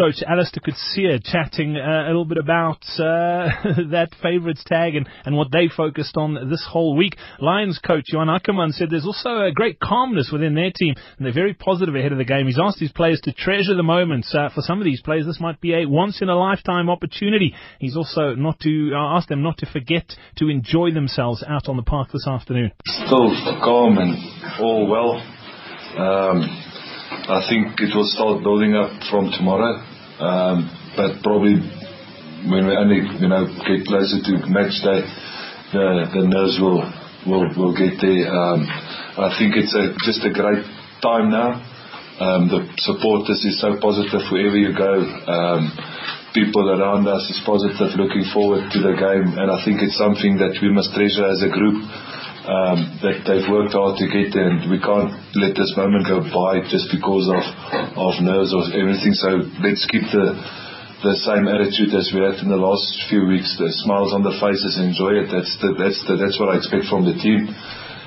coach Allister Coetzee chatting uh, a little bit about uh, that favourites tag and, and what they focused on this whole week. Lions coach Johan Ackermann said there's also a great calmness within their team and they're very positive ahead of the game. He's asked his players to treasure the moments. Uh, for some of these players, this might be a once in a lifetime opportunity. He's also not to uh, ask them not to forget to enjoy themselves out on the park this afternoon. Still calm and all well. Um, I think it will start building up from tomorrow. Um, but probably when we only, you know, get closer to match day, the, the nerves will, will, will get there. Um, I think it's a, just a great time now. Um, the support is, so positive wherever you go. Um, people around us is positive, looking forward to the game, and I think it's something that we must treasure as a group that they've worked hard to get there, and we can't let this moment go by just because of of nerves or everything. So let's keep the the same attitude as we had in the last few weeks. The smiles on the faces, enjoy it. That's what I expect from the team.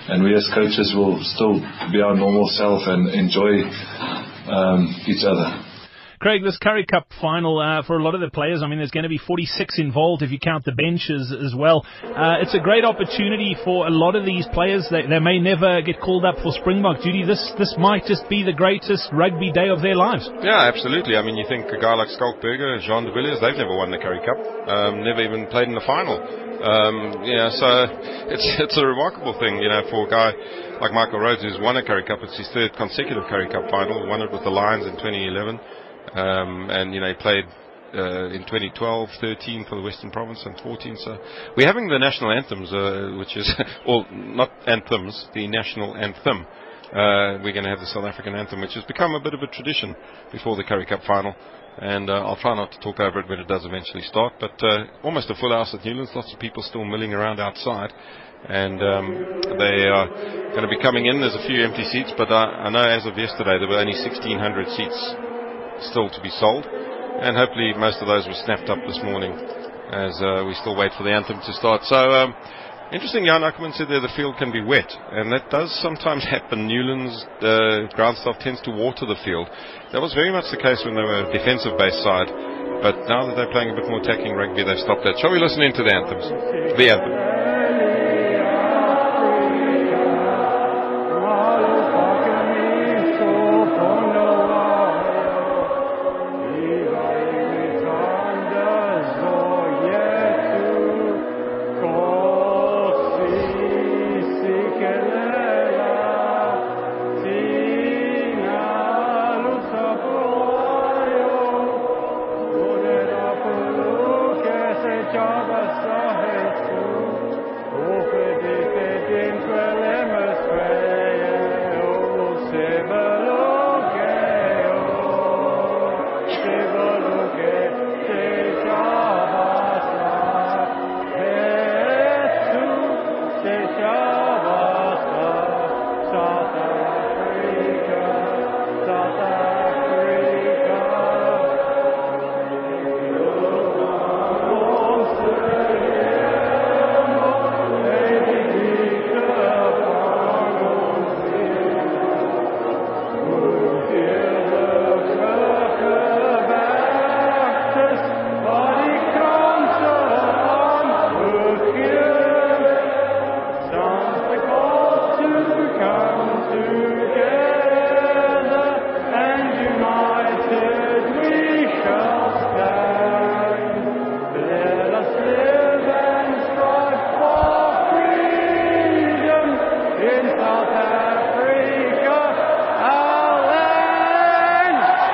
And we as coaches will still be our normal self and enjoy um, each other. Craig, this Currie Cup final uh, for a lot of the players, I mean, there's going to be 46 involved if you count the benches as well. Uh, it's a great opportunity for a lot of these players. They, they may never get called up for Springbok duty. This this might just be the greatest rugby day of their lives. Yeah, absolutely. I mean, you think a guy like Schalk Burger, Jean de Villiers, they've never won the Currie Cup, um, never even played in the final. Um, so it's it's a remarkable thing, you know, for a guy like Michael Rhodes who's won a Currie Cup. It's his third consecutive Currie Cup final. Won it with the Lions in 2011. Um, and, you know, he played uh, in 2012, 13 for the Western Province, and 14. So we're having the national anthems, uh, which is, well, not anthems, the national anthem. Uh, we're going to have the South African anthem, which has become a bit of a tradition before the Currie Cup final. And uh, I'll try not to talk over it when it does eventually start. But uh, almost a full house at Newlands, lots of people still milling around outside. And um, they are going to be coming in. There's a few empty seats, but I know as of yesterday there were only 1,600 seats still to be sold, and hopefully most of those were snapped up this morning as uh, we still wait for the anthem to start. So, um, interesting, Jan Ackermann said there the field can be wet, and that does sometimes happen. Newlands uh, ground staff tends to water the field. That was very much the case when they were a defensive based side, but now that they're playing a bit more attacking rugby, they've stopped that. Shall we listen into the anthems? The anthem. Savior.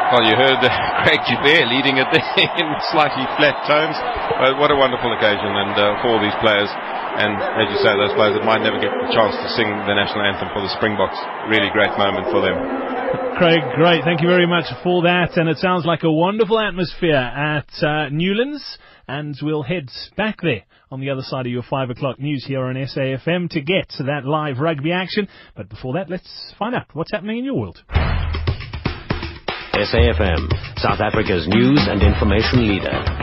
Well, you heard uh, Craig Joubert leading it in slightly flat tones. But what a wonderful occasion and uh, for all these players. And as you say, those players that might never get the chance to sing the national anthem for the Springboks. Really great moment for them. Craig, great. Thank you very much for that. And it sounds like a wonderful atmosphere at uh, Newlands. And we'll head back there on the other side of your 5 o'clock news here on SAFM to get to that live rugby action. But before that, let's find out what's happening in your world. SAFM, South Africa's news and information leader.